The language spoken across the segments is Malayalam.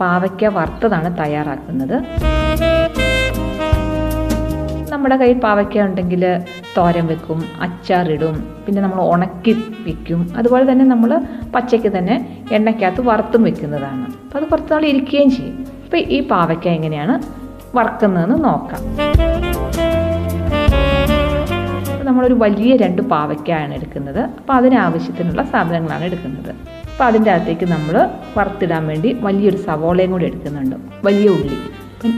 പാവയ്ക്ക വറുത്തതാണ് തയ്യാറാക്കുന്നത്. നമ്മുടെ കയ്യിൽ പാവയ്ക്ക ഉണ്ടെങ്കിൽ തോരൻ വെക്കും അച്ചാറിടും പിന്നെ നമ്മൾ ഉണക്കി വെക്കും. അതുപോലെ തന്നെ നമ്മൾ പച്ചയ്ക്ക് തന്നെ എണ്ണയ്ക്കകത്ത് വറുത്തും വെക്കുന്നതാണ്. അപ്പോൾ അത് കുറച്ച് നാൾ ഇരിക്കുകയും ചെയ്യും. അപ്പോൾ ഈ പാവയ്ക്ക എങ്ങനെയാണ് വറുക്കുന്നതെന്ന് നോക്കാം. നമ്മളൊരു വലിയ രണ്ട് പാവയ്ക്കാണ് എടുക്കുന്നത്. അപ്പോൾ അതിനാവശ്യത്തിനുള്ള സാധനങ്ങളാണ് എടുക്കുന്നത്. അപ്പോൾ അതിന്റെ അകത്തേക്ക് നമ്മൾ വറുത്തിടാൻ വേണ്ടി വലിയൊരു സവോളയും കൂടി എടുക്കുന്നുണ്ട്. വലിയ ഉള്ളി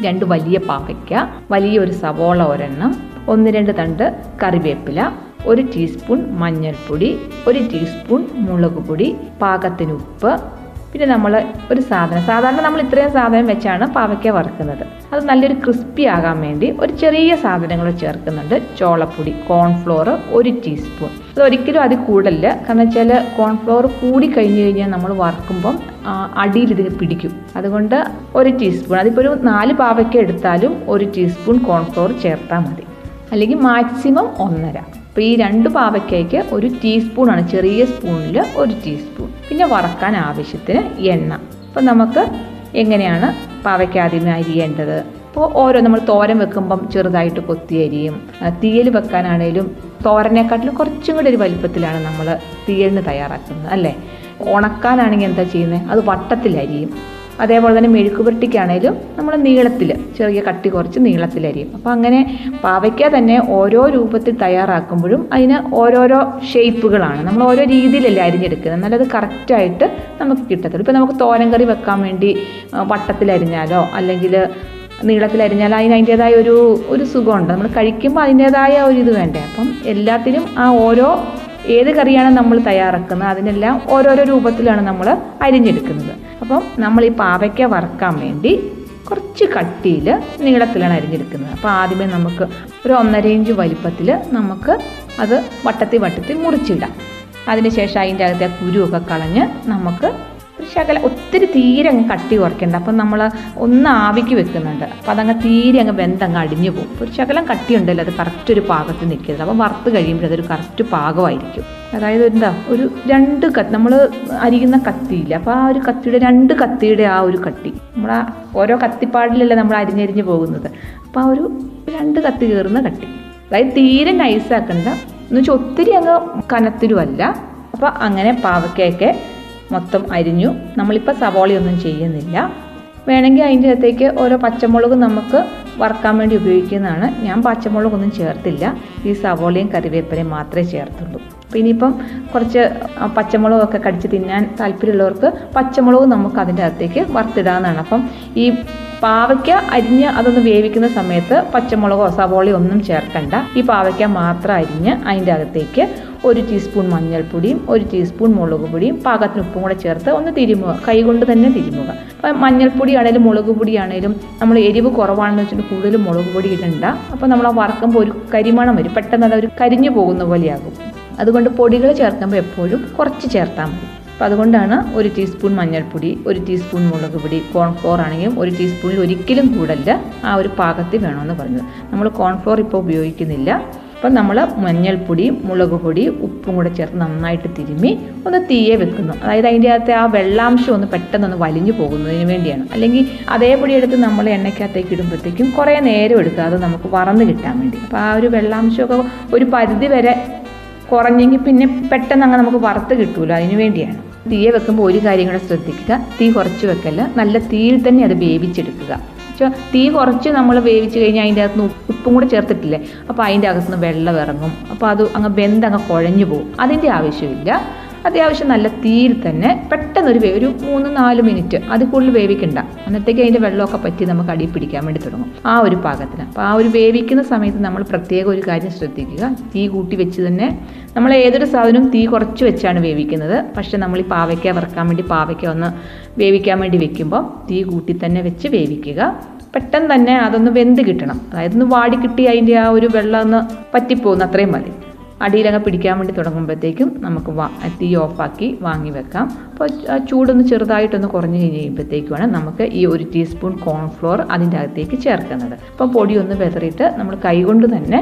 രണ്ട് വലിയ പാവയ്ക്ക വലിയൊരു സവോള ഒരെണ്ണം ഒന്ന് രണ്ട് തണ്ട് കറിവേപ്പില ഒരു ടീസ്പൂൺ മഞ്ഞൾപ്പൊടി ഒരു ടീസ്പൂൺ മുളക് പൊടി പാകത്തിന് ഉപ്പ്. പിന്നെ നമ്മൾ ഒരു സാധനം സാധാരണ നമ്മൾ ഇത്രയും സാധനം വെച്ചാണ് പാവയ്ക്ക വറുക്കുന്നത്. അത് നല്ലൊരു ക്രിസ്പി ആകാൻ വേണ്ടി ഒരു ചെറിയ സാധനങ്ങൾ ചേർക്കുന്നുണ്ട്. ചോളപ്പൊടി കോൺഫ്ലോർ ഒരു ടീസ്പൂൺ അത് ഒരിക്കലും അത് കൂടല്ല. കാരണം വെച്ചാൽ കോൺഫ്ലോർ കൂടി കഴിഞ്ഞ് കഴിഞ്ഞാൽ നമ്മൾ വറക്കുമ്പം അടിയിൽ ഇത് പിടിക്കും. അതുകൊണ്ട് ഒരു ടീസ്പൂൺ അതിപ്പോൾ ഒരു നാല് പാവയ്ക്ക എടുത്താലും ഒരു ടീസ്പൂൺ കോൺഫ്ലോർ ചേർത്താൽ മതി. അല്ലെങ്കിൽ മാക്സിമം ഒന്നര. അപ്പോൾ ഈ രണ്ട് പാവയ്ക്കയ്ക്ക് ഒരു ടീസ്പൂണാണ് ചെറിയ സ്പൂണിൽ ഒരു ടീസ്പൂൺ പിന്നെ വറക്കാൻ ആവശ്യത്തിന് എണ്ണ. അപ്പോൾ നമുക്ക് എങ്ങനെയാണ് പാവയ്ക്ക ആദ്യമേ അരിയേണ്ടത്. അപ്പോൾ ഓരോ നമ്മൾ തോരൻ വെക്കുമ്പം ചെറുതായിട്ട് കൊത്തി അരിയും. തീയൽ വെക്കാനാണേലും തോരനെക്കാട്ടിലും കുറച്ചും കൂടി ഒരു വലിപ്പത്തിലാണ് നമ്മൾ തീയലിന് തയ്യാറാക്കുന്നത് അല്ലേ? ഉണക്കാനാണെങ്കിൽ എന്താ ചെയ്യുന്നത്? അത് വട്ടത്തിൽ അരിയും. അതേപോലെ തന്നെ മെഴുക്ക് പുരട്ടിക്കാണേലും നമ്മൾ നീളത്തിൽ ചെറിയ കട്ടി കുറച്ച് നീളത്തിലരിയും. അപ്പോൾ അങ്ങനെ പാവയ്ക്ക തന്നെ ഓരോ രൂപത്തിൽ തയ്യാറാക്കുമ്പോഴും അതിന് ഓരോരോ ഷേപ്പുകളാണ്. നമ്മൾ ഓരോ രീതിയിലല്ലേ അരിഞ്ഞെടുക്കുന്നത്. എന്നാലത് കറക്റ്റായിട്ട് നമുക്ക് കിട്ടത്തുള്ളൂ. ഇപ്പോൾ നമുക്ക് തോരൻ കറി വെക്കാൻ വേണ്ടി വട്ടത്തിലരിഞ്ഞാലോ അല്ലെങ്കിൽ നീളത്തിലരിഞ്ഞാൽ അതിന് അതിന്റേതായ ഒരു ഒരു സുഖമുണ്ട്. നമ്മൾ കഴിക്കുമ്പോൾ അതിന്റേതായ ഒരു ഇത് വേണ്ടേ? അപ്പം എല്ലാത്തിനും ആ ഓരോ ഏത് കറിയാണ് നമ്മൾ തയ്യാറാക്കുന്നത് അതിനെല്ലാം ഓരോരോ രൂപത്തിലാണ് നമ്മൾ അരിഞ്ഞെടുക്കുന്നത്. അപ്പം നമ്മൾ ഈ പാവയ്ക്ക വറക്കാൻ വേണ്ടി കുറച്ച് കട്ടിയിൽ നീളത്തിലാണ് അരിഞ്ഞെടുക്കുന്നത്. അപ്പോൾ ആദ്യമേ നമുക്ക് ഒരു ഒന്നര ഇഞ്ച് വലിപ്പത്തിൽ നമുക്ക് അത് വട്ടത്തിൽ വട്ടത്തിൽ മുറിച്ചിടാം. അതിനുശേഷം അതിന്റെ അകത്തെ കുരുവൊക്കെ കളഞ്ഞ് നമുക്ക് ശകല ഒത്തിരി തീരെ അങ്ങ് കട്ടി കുറയ്ക്കേണ്ട. അപ്പം നമ്മൾ ഒന്ന് ആവിക്ക് വെക്കുന്നുണ്ട്. അപ്പം അതങ്ങ് തീരെ അങ്ങ് വെന്തങ്ങ് അടിഞ്ഞു പോകും. ഒരു ശകലം കട്ടി ഉണ്ടല്ലോ അത് കറക്റ്റ് ഒരു പാകത്തിൽ നിൽക്കരുത്. അപ്പം വറുത്ത് കഴിയുമ്പോൾ അതൊരു കറക്റ്റ് പാകമായിരിക്കും. അതായത് എന്താ ഒരു രണ്ട് കത്തി നമ്മൾ അരിയുന്ന കത്തിയില്ല അപ്പോൾ ആ ഒരു കത്തിയുടെ രണ്ട് കത്തിയുടെ ആ ഒരു കട്ടി. നമ്മൾ ഓരോ കത്തിപ്പാടിലല്ലേ നമ്മൾ അരിഞ്ഞരിഞ്ഞ് പോകുന്നത്. അപ്പോൾ ആ ഒരു രണ്ട് കത്തി കയറുന്ന കട്ടി. അതായത് തീരെ നൈസാക്കണ്ട എന്ന് വെച്ചാൽ ഒത്തിരി അങ്ങ് കനത്തിലുമല്ല. അപ്പോൾ അങ്ങനെ പാവയ്ക്കൊക്കെ മൊത്തം അരിഞ്ഞു. നമ്മളിപ്പോൾ സവോളയൊന്നും ചെയ്യുന്നില്ല. വേണമെങ്കിൽ അതിന്റെ അകത്തേക്ക് ഓരോ പച്ചമുളക് നമുക്ക് വറുക്കാൻ വേണ്ടി ഉപയോഗിക്കുന്നതാണ്. ഞാൻ പച്ചമുളകൊന്നും ചേർത്തില്ല. ഈ സവോളയും കറിവേപ്പിലയും മാത്രമേ ചേർത്തുള്ളൂ. അപ്പോൾ ഇനിയിപ്പം കുറച്ച് പച്ചമുളകൊക്കെ കടിച്ച് തിന്നാൻ താല്പര്യമുള്ളവർക്ക് പച്ചമുളക് നമുക്ക് അതിന്റെ അകത്തേക്ക് വറുത്തിടാവുന്നതാണ്. അപ്പം ഈ പാവയ്ക്ക അരിഞ്ഞ് അതൊന്ന് വേവിക്കുന്ന സമയത്ത് പച്ചമുളകോ സവോളയോ ഒന്നും ചേർക്കണ്ട. ഈ പാവയ്ക്ക മാത്രം അരിഞ്ഞ് അതിന്റെ അകത്തേക്ക് ഒരു ടീസ്പൂൺ മഞ്ഞൾപ്പൊടിയും ഒരു ടീസ്പൂൺ മുളക് പൊടിയും പാകത്തിന് ഉപ്പും കൂടെ ചേർത്ത് ഒന്ന് തിരുമുക. കൈകൊണ്ട് തന്നെ തിരുമുക. അപ്പം മഞ്ഞൾപ്പൊടി ആണെങ്കിലും മുളക് പൊടി നമ്മൾ എരിവ് കുറവാണെന്ന് വെച്ചിട്ട് കൂടുതൽ മുളക് പൊടി ഇടണ്ട. അപ്പോൾ നമ്മൾ ആ വറക്കുമ്പോൾ ഒരു കരിമണം വരും. പെട്ടെന്ന് അത് ഒരു കരിഞ്ഞു പോകുന്ന പോലെയാകും. അതുകൊണ്ട് പൊടികൾ ചേർക്കുമ്പോൾ എപ്പോഴും കുറച്ച് ചേർത്താൽ മതി. അപ്പോൾ അതുകൊണ്ടാണ് ഒരു ടീസ്പൂൺ മഞ്ഞൾപ്പൊടി ഒരു ടീസ്പൂൺ മുളക് പൊടി കോൺഫ്ലോർ ആണെങ്കിലും ഒരു ടീസ്പൂണിൽ ഒരിക്കലും കൂടല്ല. ആ ഒരു പാകത്തിൽ വേണമെന്ന് പറഞ്ഞത്. നമ്മൾ കോൺഫ്ലോർ ഇപ്പോൾ ഉപയോഗിക്കുന്നില്ല. അപ്പം നമ്മൾ മഞ്ഞൾപ്പൊടിയും മുളക് പൊടി ഉപ്പും കൂടെ ചേർത്ത് നന്നായിട്ട് തിരുമ്മി ഒന്ന് തീയെ വെക്കുന്നു. അതായത് അതിന്റെ അകത്തെ ആ വെള്ളാംശം ഒന്ന് പെട്ടെന്നൊന്ന് വലിഞ്ഞു പോകുന്നതിന് വേണ്ടിയാണ്. അല്ലെങ്കിൽ അതേ പൊടി എടുത്ത് നമ്മൾ എണ്ണയ്ക്കകത്തേക്ക് ഇടുമ്പോഴത്തേക്കും കുറേ നേരം എടുക്കുക അത് നമുക്ക് വറന്ന് കിട്ടാൻ വേണ്ടി. അപ്പോൾ ആ ഒരു വെള്ളാംശമൊക്കെ ഒരു പരിധി വരെ കുറഞ്ഞെങ്കിൽ പിന്നെ പെട്ടെന്ന് അങ്ങ് നമുക്ക് വറുത്ത് കിട്ടുമല്ലോ അതിന് വേണ്ടിയാണ്. തീയെ വെക്കുമ്പോൾ ഒരു കാര്യം കൂടെ ശ്രദ്ധിക്കുക. തീ കുറച്ച് വെക്കല്ല. നല്ല തീയിൽ തന്നെ അത് വേവിച്ചെടുക്കുക. വെച്ചാൽ തീ കുറച്ച് നമ്മൾ വേവിച്ച് കഴിഞ്ഞാൽ അതിന്റെ അകത്തുനിന്ന് ഉപ്പും കൂടെ ചേർത്തിട്ടില്ലേ? അപ്പോൾ അതിന്റെ അകത്തുനിന്ന് വെള്ളം ഇറങ്ങും. അപ്പോൾ അത് അങ്ങ് ബെന്ത് അങ്ങ് കുഴഞ്ഞു പോകും. അതിന്റെ ആവശ്യമില്ല. അത്യാവശ്യം നല്ല തീയിൽ തന്നെ പെട്ടെന്നൊരു വേ ഒരു മൂന്ന് നാല് മിനിറ്റ് അത് കൂടുതൽ വേവിക്കണ്ട. അന്നത്തേക്ക് അതിന്റെ വെള്ളമൊക്കെ പറ്റി നമുക്ക് അടി പിടിക്കാൻ വേണ്ടി തുടങ്ങും. ആ ഒരു പാകത്തിന്. അപ്പോൾ ആ ഒരു വേവിക്കുന്ന സമയത്ത് നമ്മൾ പ്രത്യേക ഒരു കാര്യം ശ്രദ്ധിക്കുക. തീ കൂട്ടി വെച്ച് തന്നെ നമ്മൾ ഏതൊരു സാധനവും തീ കുറച്ച് വെച്ചാണ് വേവിക്കുന്നത്. പക്ഷേ നമ്മൾ ഈ പാവയ്ക്ക വറക്കാൻ വേണ്ടി പാവയ്ക്ക ഒന്ന് വേവിക്കാൻ വേണ്ടി വെക്കുമ്പോൾ തീ കൂട്ടി തന്നെ വെച്ച് വേവിക്കുക. പെട്ടെന്ന് തന്നെ അതൊന്ന് വെന്ത് കിട്ടണം. അതായത് ഒന്ന് വാടി കിട്ടി അതിന്റെ ആ ഒരു വെള്ളം ഒന്ന് പറ്റിപ്പോകുന്നു അത്രയും മതി. അടിയിലങ്ങ് പിടിക്കാൻ വേണ്ടി തുടങ്ങുമ്പോഴത്തേക്കും നമുക്ക് തീ ഓഫാക്കി വാങ്ങി വെക്കാം. അപ്പോൾ ചൂടൊന്ന് ചെറുതായിട്ടൊന്ന് കുറഞ്ഞു കഴിഞ്ഞ് കഴിയുമ്പോഴത്തേക്കുമാണ് നമുക്ക് ഈ ഒരു ടീസ്പൂൺ കോൺഫ്ലോർ അതിന്റെ അകത്തേക്ക് ചേർക്കുന്നത്. അപ്പോൾ പൊടി ഒന്ന് വെതറിയിട്ട് നമ്മൾ കൈകൊണ്ട് തന്നെ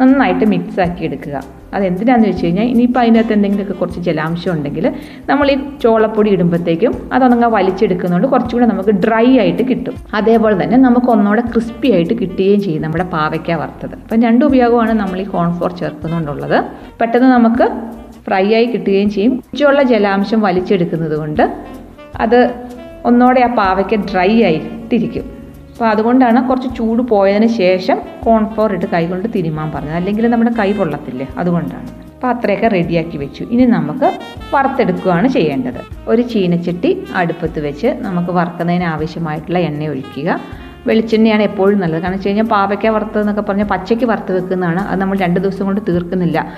നന്നായിട്ട് മിക്സ് ആക്കി എടുക്കുക അതെന്തിനാന്ന് വെച്ച് കഴിഞ്ഞാൽ ഇനിയിപ്പോൾ അതിനകത്ത് എന്തെങ്കിലുമൊക്കെ കുറച്ച് ജലാംശം ഉണ്ടെങ്കിൽ നമ്മൾ ഈ ചോളപ്പൊടി ഇടുമ്പോഴത്തേക്കും അതൊന്നും വലിച്ചെടുക്കുന്നതുകൊണ്ട് കുറച്ചുകൂടെ നമുക്ക് ഡ്രൈ ആയിട്ട് കിട്ടും. അതേപോലെ തന്നെ നമുക്ക് ഒന്നുകൂടെ ക്രിസ്പി ആയിട്ട് കിട്ടുകയും ചെയ്യും നമ്മുടെ പാവയ്ക്ക വറുത്തത്. അപ്പം രണ്ട് ഉപയോഗമാണ് നമ്മൾ ഈ കോൺഫ്ലോർ ചേർക്കുന്നുണ്ടുള്ളത്. പെട്ടെന്ന് നമുക്ക് ഫ്രൈ ആയി കിട്ടുകയും ചെയ്യും. കുറച്ചുള്ള ജലാംശം വലിച്ചെടുക്കുന്നത് കൊണ്ട് അത് ഒന്നോടെ ആ പാവയ്ക്ക ഡ്രൈ ആയിട്ടിരിക്കും. അപ്പോൾ അതുകൊണ്ടാണ് കുറച്ച് ചൂട് പോയതിന് ശേഷം കോൺഫ്ലോർ ഇട്ട് കൈകൊണ്ട് തിരുമാൻ പറഞ്ഞത്. അല്ലെങ്കിൽ നമ്മുടെ കൈ പൊള്ളത്തില്ലേ അതുകൊണ്ടാണ്. അപ്പോൾ അത്രയൊക്കെ റെഡിയാക്കി വെച്ചു. ഇനി നമുക്ക് വറുത്തെടുക്കുകയാണ് ചെയ്യേണ്ടത്. ഒരു ചീനച്ചട്ടി അടുപ്പത്ത് വെച്ച് നമുക്ക് വറുക്കുന്നതിന് ആവശ്യമായിട്ടുള്ള എണ്ണ ഒഴിക്കുക. വെളിച്ചെണ്ണയാണ് എപ്പോഴും നല്ലത്. കാരണം വെച്ച് കഴിഞ്ഞാൽ പാവയ്ക്ക വറുത്തതെന്നൊക്കെ പറഞ്ഞാൽ പച്ചയ്ക്ക് വറുത്ത് വെക്കുന്നതാണ്. അത് നമ്മൾ രണ്ട് ദിവസം കൊണ്ട് തീർക്കുന്നില്ല.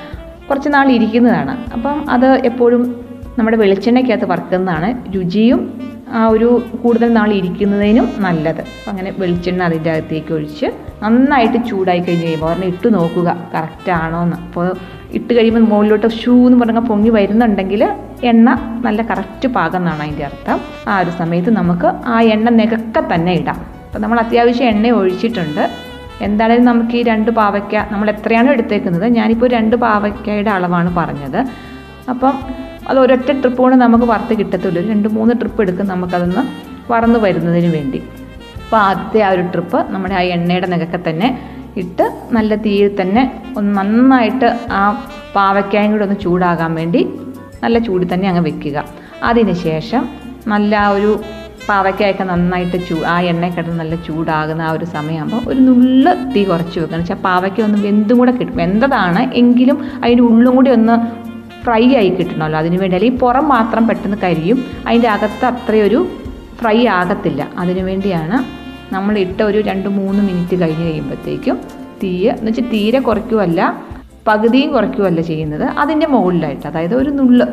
കുറച്ച് നാൾ ഇരിക്കുന്നതാണ്. അപ്പം അത് എപ്പോഴും നമ്മുടെ വെളിച്ചെണ്ണയ്ക്കകത്ത് വറുക്കുന്നതാണ് രുചിയും ആ ഒരു കൂടുതൽ നാൾ ഇരിക്കുന്നതിനും നല്ലത്. അങ്ങനെ വെളിച്ചെണ്ണ അതിന്റെ അകത്തേക്ക് ഒഴിച്ച് നന്നായിട്ട് ചൂടായി കഴിഞ്ഞ് കഴിയുമ്പോൾ ഒരെണ്ണം ഇട്ട് നോക്കുക. കറക്റ്റാണോ എന്ന്. അപ്പോൾ ഇട്ട് കഴിയുമ്പോൾ മുകളിലോട്ട് ഷൂ എന്ന് പറഞ്ഞാൽ പൊങ്ങി വരുന്നുണ്ടെങ്കിൽ എണ്ണ നല്ല കറക്റ്റ് പാകം എന്നാണ് അതിന്റെ അർത്ഥം. ആ ഒരു സമയത്ത് നമുക്ക് ആ എണ്ണ നികക്കെ തന്നെ ഇടാം. അപ്പം നമ്മൾ അത്യാവശ്യം എണ്ണ ഒഴിച്ചിട്ടുണ്ട്. എന്തായാലും നമുക്ക് ഈ രണ്ട് പാവയ്ക്ക നമ്മൾ എത്രയാണോ എടുത്തേക്കുന്നത്? ഞാനിപ്പോൾ രണ്ട് പാവയ്ക്കയുടെ അളവാണ് പറഞ്ഞത്. അപ്പം അത് ഒരൊറ്റ ട്രിപ്പ് കൊണ്ട് നമുക്ക് വറുത്ത് കിട്ടത്തില്ല. ഒരു രണ്ട് മൂന്ന് ട്രിപ്പ് എടുക്കും നമുക്കതൊന്ന് വറന്ന് വരുന്നതിന് വേണ്ടി. അപ്പോൾ ആദ്യത്തെ ആ ഒരു ട്രിപ്പ് നമ്മുടെ ആ എണ്ണയുടെ നികക്കെ തന്നെ ഇട്ട് നല്ല തീയിൽ തന്നെ ഒന്ന് നന്നായിട്ട് ആ പാവയ്ക്കായും കൂടെ ഒന്ന് ചൂടാകാൻ വേണ്ടി നല്ല ചൂടിൽ തന്നെ അങ്ങ് വെക്കുക. അതിന് ശേഷം നല്ല ഒരു പാവയ്ക്കായൊക്കെ നന്നായിട്ട് ചൂ ആ എണ്ണ കിടന്ന് നല്ല ചൂടാകുന്ന ആ ഒരു സമയമാകുമ്പോൾ ഒരു നുള്ള് തീ കുറച്ച് വെക്കണം. വെച്ചാൽ പാവയ്ക്ക ഒന്ന് വെന്തും കൂടെ കിട്ടും. വെന്തതാണ് എങ്കിലും അതിന്റെ ഉള്ളും കൂടി ഒന്ന് ഫ്രൈ ആയി കിട്ടണമല്ലോ. അതിന് വേണ്ടി അല്ലെങ്കിൽ പുറം മാത്രം പെട്ടെന്ന് കരിയും. അതിന്റെ അകത്ത് അത്രയൊരു ഫ്രൈ ആകത്തില്ല. അതിനു വേണ്ടിയാണ് നമ്മൾ ഇട്ട ഒരു രണ്ട് മൂന്ന് മിനിറ്റ് കഴിഞ്ഞ് കഴിയുമ്പോഴത്തേക്കും തീയ എന്ന് വെച്ചാൽ തീരെ കുറയ്ക്കുമല്ല പകുതിയും കുറയ്ക്കുമല്ല ചെയ്യുന്നത്. അതിന്റെ മുകളിലായിട്ട് അതായത് ഒരു നുള്ള്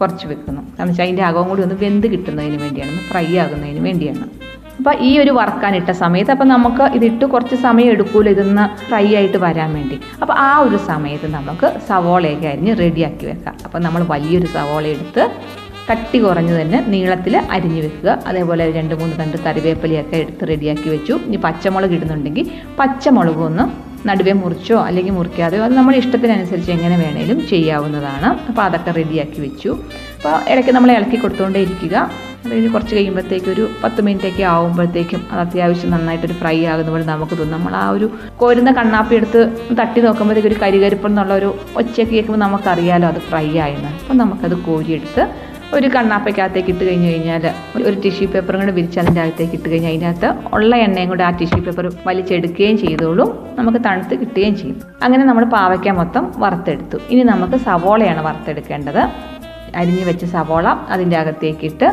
കുറച്ച് വെക്കുന്നു. കാരണം വെച്ചാൽ അതിന്റെ അകവും കൂടി ഒന്ന് വെന്ത് കിട്ടുന്നതിന് വേണ്ടിയാണ് ഫ്രൈ ആകുന്നതിന് വേണ്ടിയാണ്. അപ്പോൾ ഈ ഒരു വറക്കാനിട്ട സമയത്ത്. അപ്പോൾ നമുക്ക് ഇതിട്ട് കുറച്ച് സമയം എടുക്കൂല ഇതൊന്ന് ഫ്രൈ ആയിട്ട് വരാൻ വേണ്ടി. അപ്പോൾ ആ ഒരു സമയത്ത് നമുക്ക് സവോളയൊക്കെ അരിഞ്ഞ് റെഡിയാക്കി വെക്കാം. അപ്പോൾ നമ്മൾ വലിയൊരു സവോള എടുത്ത് കട്ടി കുറഞ്ഞ് തന്നെ നീളത്തിൽ അരിഞ്ഞ് വെക്കുക. അതേപോലെ രണ്ട് മൂന്ന് തണ്ട് കറിവേപ്പിലയൊക്കെ എടുത്ത് റെഡിയാക്കി വെച്ചു. ഇനി പച്ചമുളക് ഇടുന്നുണ്ടെങ്കിൽ പച്ചമുളക് ഒന്ന് നടുവേ മുറിച്ചോ അല്ലെങ്കിൽ മുറിക്കാതെയോ അത് നമ്മുടെ ഇഷ്ടത്തിനനുസരിച്ച് എങ്ങനെ വേണേലും ചെയ്യാവുന്നതാണ്. അപ്പോൾ അതൊക്കെ റെഡിയാക്കി വെച്ചു. അപ്പോൾ ഇടയ്ക്ക് നമ്മൾ ഇളക്കി കൊടുത്തുകൊണ്ടേ ഇരിക്കുക. അത് കഴിഞ്ഞ് കുറച്ച് കഴിയുമ്പോഴത്തേക്ക് ഒരു പത്ത് മിനിറ്റൊക്കെ ആകുമ്പോഴത്തേക്കും അത് അത്യാവശ്യം നന്നായിട്ടൊരു ഫ്രൈ ആകുന്ന പോലെ നമുക്ക് തോന്നും. നമ്മൾ ആ ഒരു കോരുന്ന കണ്ണാപ്പി എടുത്ത് തട്ടി നോക്കുമ്പോഴത്തേക്ക് ഒരു കരികരിപ്പെന്നുള്ള ഒരു ഒച്ചയൊക്കെ കേൾക്കുമ്പോൾ നമുക്കറിയാലോ അത് ഫ്രൈ ആയെന്ന്. അപ്പം നമുക്കത് കോരിയെടുത്ത് ഒരു കണ്ണാപ്പയ്ക്കകത്തേക്ക് ഇട്ട് കഴിഞ്ഞ് കഴിഞ്ഞാൽ ഒരു ടിഷ്യൂ പേപ്പറും കൂടെ വിരിച്ച് അതിന്റെ അകത്തേക്ക് ഇട്ട് കഴിഞ്ഞാൽ അതിനകത്ത് ഉള്ള എണ്ണയും കൂടെ ആ ടിഷ്യൂ പേപ്പർ വലിച്ചെടുക്കുകയും ചെയ്തോളും. നമുക്ക് തണുത്ത് കിട്ടുകയും ചെയ്യും. അങ്ങനെ നമ്മൾ പാവയ്ക്ക മൊത്തം വറുത്തെടുത്തു. ഇനി നമുക്ക് സവോളയാണ് വറുത്തെടുക്കേണ്ടത്. അരിഞ്ഞ് വെച്ച സവോള അതിന്റെ അകത്തേക്കിട്ട്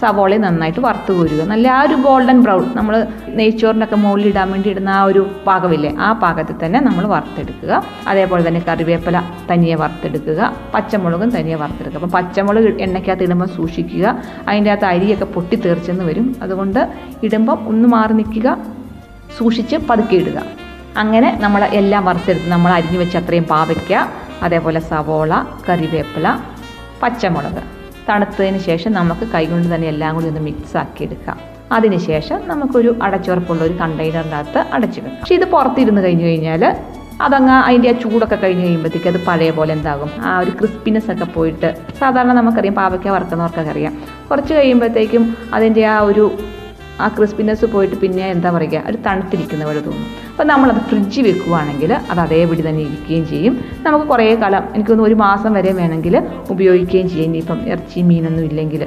സവോളയെ നന്നായിട്ട് വറുത്ത് കോരുക. നല്ല ആ ഒരു ഗോൾഡൻ ബ്രൗൺ നമ്മൾ നെയ്ച്ചോറിനൊക്കെ മുകളിൽ ഇടാൻ വേണ്ടി ഇടുന്ന ആ ഒരു പാകമില്ലേ ആ പാകത്തിൽ തന്നെ നമ്മൾ വറുത്തെടുക്കുക. അതേപോലെ തന്നെ കറിവേപ്പില തനിയെ വറുത്തെടുക്കുക പച്ചമുളകും തനിയെ വറുത്തെടുക്കുക. അപ്പം പച്ചമുളക് എണ്ണയ്ക്കകത്ത് ഇടുമ്പോൾ സൂക്ഷിക്കുക. അതിന്റെ അകത്ത് അരിയൊക്കെ പൊട്ടി തീർച്ചെന്ന് വരും. അതുകൊണ്ട് ഇടുമ്പം ഒന്ന് മാറി നിൽക്കുക സൂക്ഷിച്ച് പതുക്കെ ഇടുക. അങ്ങനെ നമ്മൾ എല്ലാം വറുത്തെടുത്ത് നമ്മൾ അരിഞ്ഞു വെച്ച് അത്രയും പാവയ്ക്ക അതേപോലെ സവോള കറിവേപ്പില പച്ചമുളക്. തണുത്തതിന് ശേഷം നമുക്ക് കൈകൊണ്ട് തന്നെ എല്ലാം കൂടി ഒന്ന് മിക്സ് ആക്കി എടുക്കാം. അതിനുശേഷം നമുക്കൊരു അടച്ചുറപ്പുള്ള ഒരു കണ്ടെയ്നറിന്റെ അകത്ത് അടച്ചു വെക്കാം. പക്ഷേ ഇത് പുറത്തിരുന്ന് കഴിഞ്ഞ് കഴിഞ്ഞാൽ അതങ്ങ് അതിന്റെ ആ ചൂടൊക്കെ കഴിഞ്ഞ് കഴിയുമ്പോഴത്തേക്ക് അത് പഴയ പോലെ എന്താകും? ആ ഒരു ക്രിസ്പിനെസ് ഒക്കെ പോയിട്ട് സാധാരണ നമുക്കറിയാം പാവയ്ക്ക വറുക്കുന്നവർക്കൊക്കെ അറിയാം. കുറച്ച് കഴിയുമ്പോഴത്തേക്കും അതിന്റെ ആ ഒരു ആ ക്രിസ്പിനെസ് പോയിട്ട് പിന്നെ എന്താ പറയുക ഒരു തണുത്തിരിക്കുന്ന പോലെ തോന്നും. അപ്പോൾ നമ്മളത് ഫ്രിഡ്ജിൽ വെക്കുവാണെങ്കിൽ അത് അതേപടി തന്നെ ഇരിക്കുകയും ചെയ്യും. നമുക്ക് കുറേ കാലം എനിക്കൊന്ന് ഒരു മാസം വരെ വേണമെങ്കിൽ ഉപയോഗിക്കുകയും ചെയ്യും. ഇനിയിപ്പം ഇറച്ചി മീനൊന്നും ഇല്ലെങ്കിൽ.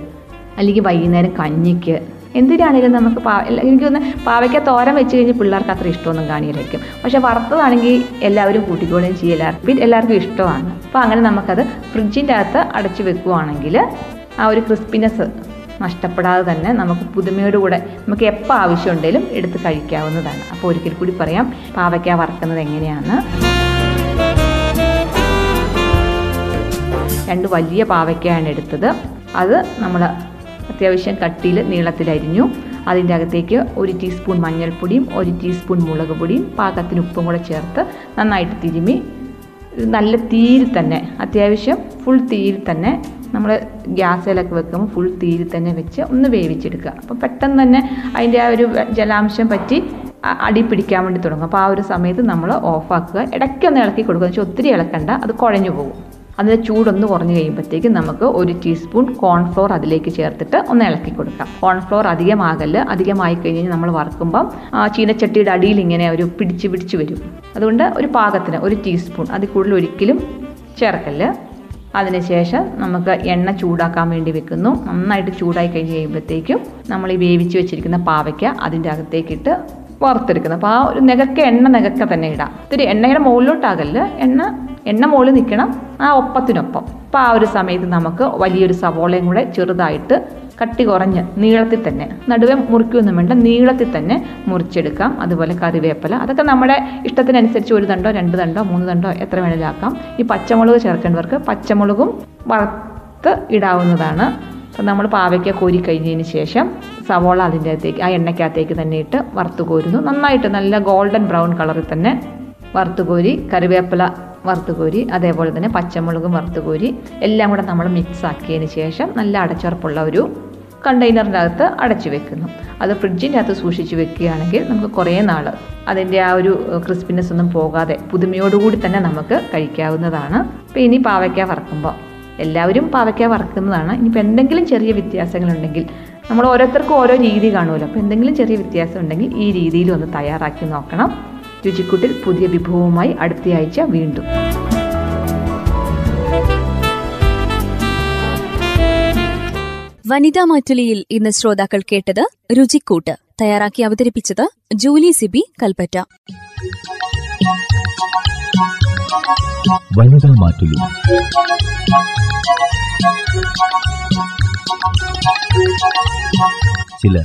അല്ലെങ്കിൽ വൈകുന്നേരം കഞ്ഞിക്ക്. എന്തിനാണെങ്കിലും നമുക്ക് പാ എനിക്കൊന്ന് പാവയ്ക്ക തോരൻ വെച്ച് കഴിഞ്ഞ് പിള്ളേർക്ക് അത്ര ഇഷ്ടമൊന്നും കാണിയില്ലായിരിക്കും പക്ഷേ വറുത്തതാണെങ്കിൽ എല്ലാവരും കൂട്ടിക്കോളുകയും ചെയ്യും. എല്ലാവർക്കും എല്ലാവർക്കും ഇഷ്ടമാണ്. അപ്പോൾ അങ്ങനെ നമുക്കത് ഫ്രിഡ്ജിന്റെ അകത്ത് അടച്ചു വെക്കുവാണെങ്കിൽ ആ ഒരു ക്രിസ്പിനെസ് നഷ്ടപ്പെടാതെ തന്നെ നമുക്ക് പുതുമയോടുകൂടെ നമുക്ക് എപ്പോൾ ആവശ്യമുണ്ടെങ്കിലും എടുത്ത് കഴിക്കാവുന്നതാണ്. അപ്പോൾ ഒരിക്കൽ കൂടി പറയാം പാവയ്ക്ക വറക്കുന്നത് എങ്ങനെയാണ്? രണ്ട് വലിയ പാവയ്ക്കയാണ് എടുത്തത്. അത് നമ്മൾ അത്യാവശ്യം കട്ടിയിൽ നീളത്തിലരിഞ്ഞു അതിന്റെ അകത്തേക്ക് ഒരു ടീസ്പൂൺ മഞ്ഞൾപ്പൊടിയും ഒരു ടീസ്പൂൺ മുളക് പൊടിയും പാകത്തിന് ഉപ്പും കൂടെ ചേർത്ത് നന്നായിട്ട് തിരുമ്മി നല്ല തീയിൽ തന്നെ അത്യാവശ്യം ഫുൾ തീയിൽ തന്നെ നമ്മൾ ഗ്യാസിലൊക്കെ വെക്കുമ്പോൾ ഫുൾ തീയിൽ തന്നെ വെച്ച് ഒന്ന് വേവിച്ചെടുക്കുക. അപ്പോൾ പെട്ടെന്ന് തന്നെ അതിന്റെ ആ ഒരു ജലാംശം പറ്റി അടി പിടിക്കാൻ വേണ്ടി തുടങ്ങും. അപ്പോൾ ആ ഒരു സമയത്ത് നമ്മൾ ഓഫാക്കുക ഇടയ്ക്കൊന്ന് ഇളക്കി കൊടുക്കുക. എന്ന് ഒത്തിരി ഇളക്കണ്ട. അത് കുഴഞ്ഞു പോകും. അതിന്റെ ചൂടൊന്ന് കുറഞ്ഞു കഴിയുമ്പോഴത്തേക്കും നമുക്ക് ഒരു ടീസ്പൂൺ കോൺഫ്ലോർ അതിലേക്ക് ചേർത്തിട്ട് ഒന്ന് ഇളക്കി കൊടുക്കാം. കോൺഫ്ലോർ അധികമാകൽ അധികമായി കഴിഞ്ഞ് നമ്മൾ വറുക്കുമ്പം ചീനച്ചട്ടിയുടെ അടിയിൽ ഇങ്ങനെ ഒരു പിടിച്ച് പിടിച്ച് വരും. അതുകൊണ്ട് ഒരു പാകത്തിന് ഒരു ടീസ്പൂൺ അതിൽ കൂടുതൽ ഒരിക്കലും ചേർക്കല്ല്. അതിനുശേഷം നമുക്ക് എണ്ണ ചൂടാക്കാൻ വേണ്ടി വെക്കുന്നു. നന്നായിട്ട് ചൂടായി കഴിഞ്ഞ് കഴിയുമ്പോഴത്തേക്കും നമ്മൾ ഈ വേവിച്ച് വെച്ചിരിക്കുന്ന പാവയ്ക്ക അതിന്റെ അകത്തേക്കിട്ട് വറുത്തെടുക്കുന്നത് അപ്പോൾ ആ ഒരു നികക്ക എണ്ണ നികക്ക തന്നെ ഇടാം. ഇത്തിരി എണ്ണയുടെ മുകളിലോട്ടാകല്ല് എണ്ണ എണ്ണ മുകളിൽ നിൽക്കണം ആ ഒപ്പത്തിനൊപ്പം. അപ്പോൾ ആ ഒരു സമയത്ത് നമുക്ക് വലിയൊരു സവോളയും കൂടെ ചെറുതായിട്ട് കട്ടി കുറഞ്ഞ് നീളത്തിൽ തന്നെ. നടുവെ മുറിക്കൊന്നും വേണ്ട നീളത്തിൽ തന്നെ മുറിച്ചെടുക്കാം. അതുപോലെ കറിവേപ്പില. അതൊക്കെ നമ്മുടെ ഇഷ്ടത്തിനനുസരിച്ച് ഒരു തണ്ടോ രണ്ട് തണ്ടോ മൂന്ന് തണ്ടോ എത്ര വേണേലും ആക്കാം. ഈ പച്ചമുളക് ചേർക്കേണ്ടവർക്ക് പച്ചമുളകും വറുത്ത് ഇടാവുന്നതാണ്. അപ്പം നമ്മൾ പാവയ്ക്ക കോരി കഴിഞ്ഞതിന് ശേഷം സവോള അതിന്റെ അകത്തേക്ക് ആ എണ്ണയ്ക്കകത്തേക്ക് തന്നെ ഇട്ട് വറുത്ത് കോരുന്നു. നന്നായിട്ട് നല്ല ഗോൾഡൻ ബ്രൗൺ കളറിൽ തന്നെ വറുത്ത് കോരി കറിവേപ്പില വറുത്ത് കോരി അതേപോലെ തന്നെ പച്ചമുളകും വറുത്ത് കോരി എല്ലാം കൂടെ നമ്മൾ മിക്സ് ആക്കിയതിന് ശേഷം നല്ല അടച്ചുറപ്പുള്ള ഒരു കണ്ടെയ്നറിന്റെ അകത്ത് അടച്ചു വെക്കുന്നു. അത് ഫ്രിഡ്ജിന്റെ അകത്ത് സൂക്ഷിച്ച് വെക്കുകയാണെങ്കിൽ നമുക്ക് കുറേ നാൾ അതിന്റെ ആ ഒരു ക്രിസ്പിനെസ് ഒന്നും പോകാതെ പുതുമയോടുകൂടി തന്നെ നമുക്ക് കഴിക്കാവുന്നതാണ്. അപ്പോൾ ഇനി പാവയ്ക്ക വറക്കുമ്പോൾ. എല്ലാവരും പാവയ്ക്ക വറക്കുന്നതാണ്. ഇനിയിപ്പോൾ എന്തെങ്കിലും ചെറിയ വ്യത്യാസങ്ങളുണ്ടെങ്കിൽ നമ്മൾ ഓരോരുത്തർക്കും ഓരോ രീതി കാണുമല്ലോ. അപ്പോൾ എന്തെങ്കിലും ചെറിയ വ്യത്യാസം ഉണ്ടെങ്കിൽ ഈ രീതിയിൽ ഒന്ന് തയ്യാറാക്കി നോക്കണം. രുചിക്കൂട്ടിൽ പുതിയ വിഭവവുമായി അടുത്തയാഴ്ച വീണ്ടും. വനിതാ മാറ്റുലിയിൽ ഇന്ന് ശ്രോതാക്കൾ കേട്ടത് രുചിക്കൂട്ട്. തയ്യാറാക്കി അവതരിപ്പിച്ചത് ജൂലി സിബി കൽപ്പറ്റ. വനിതാ ചില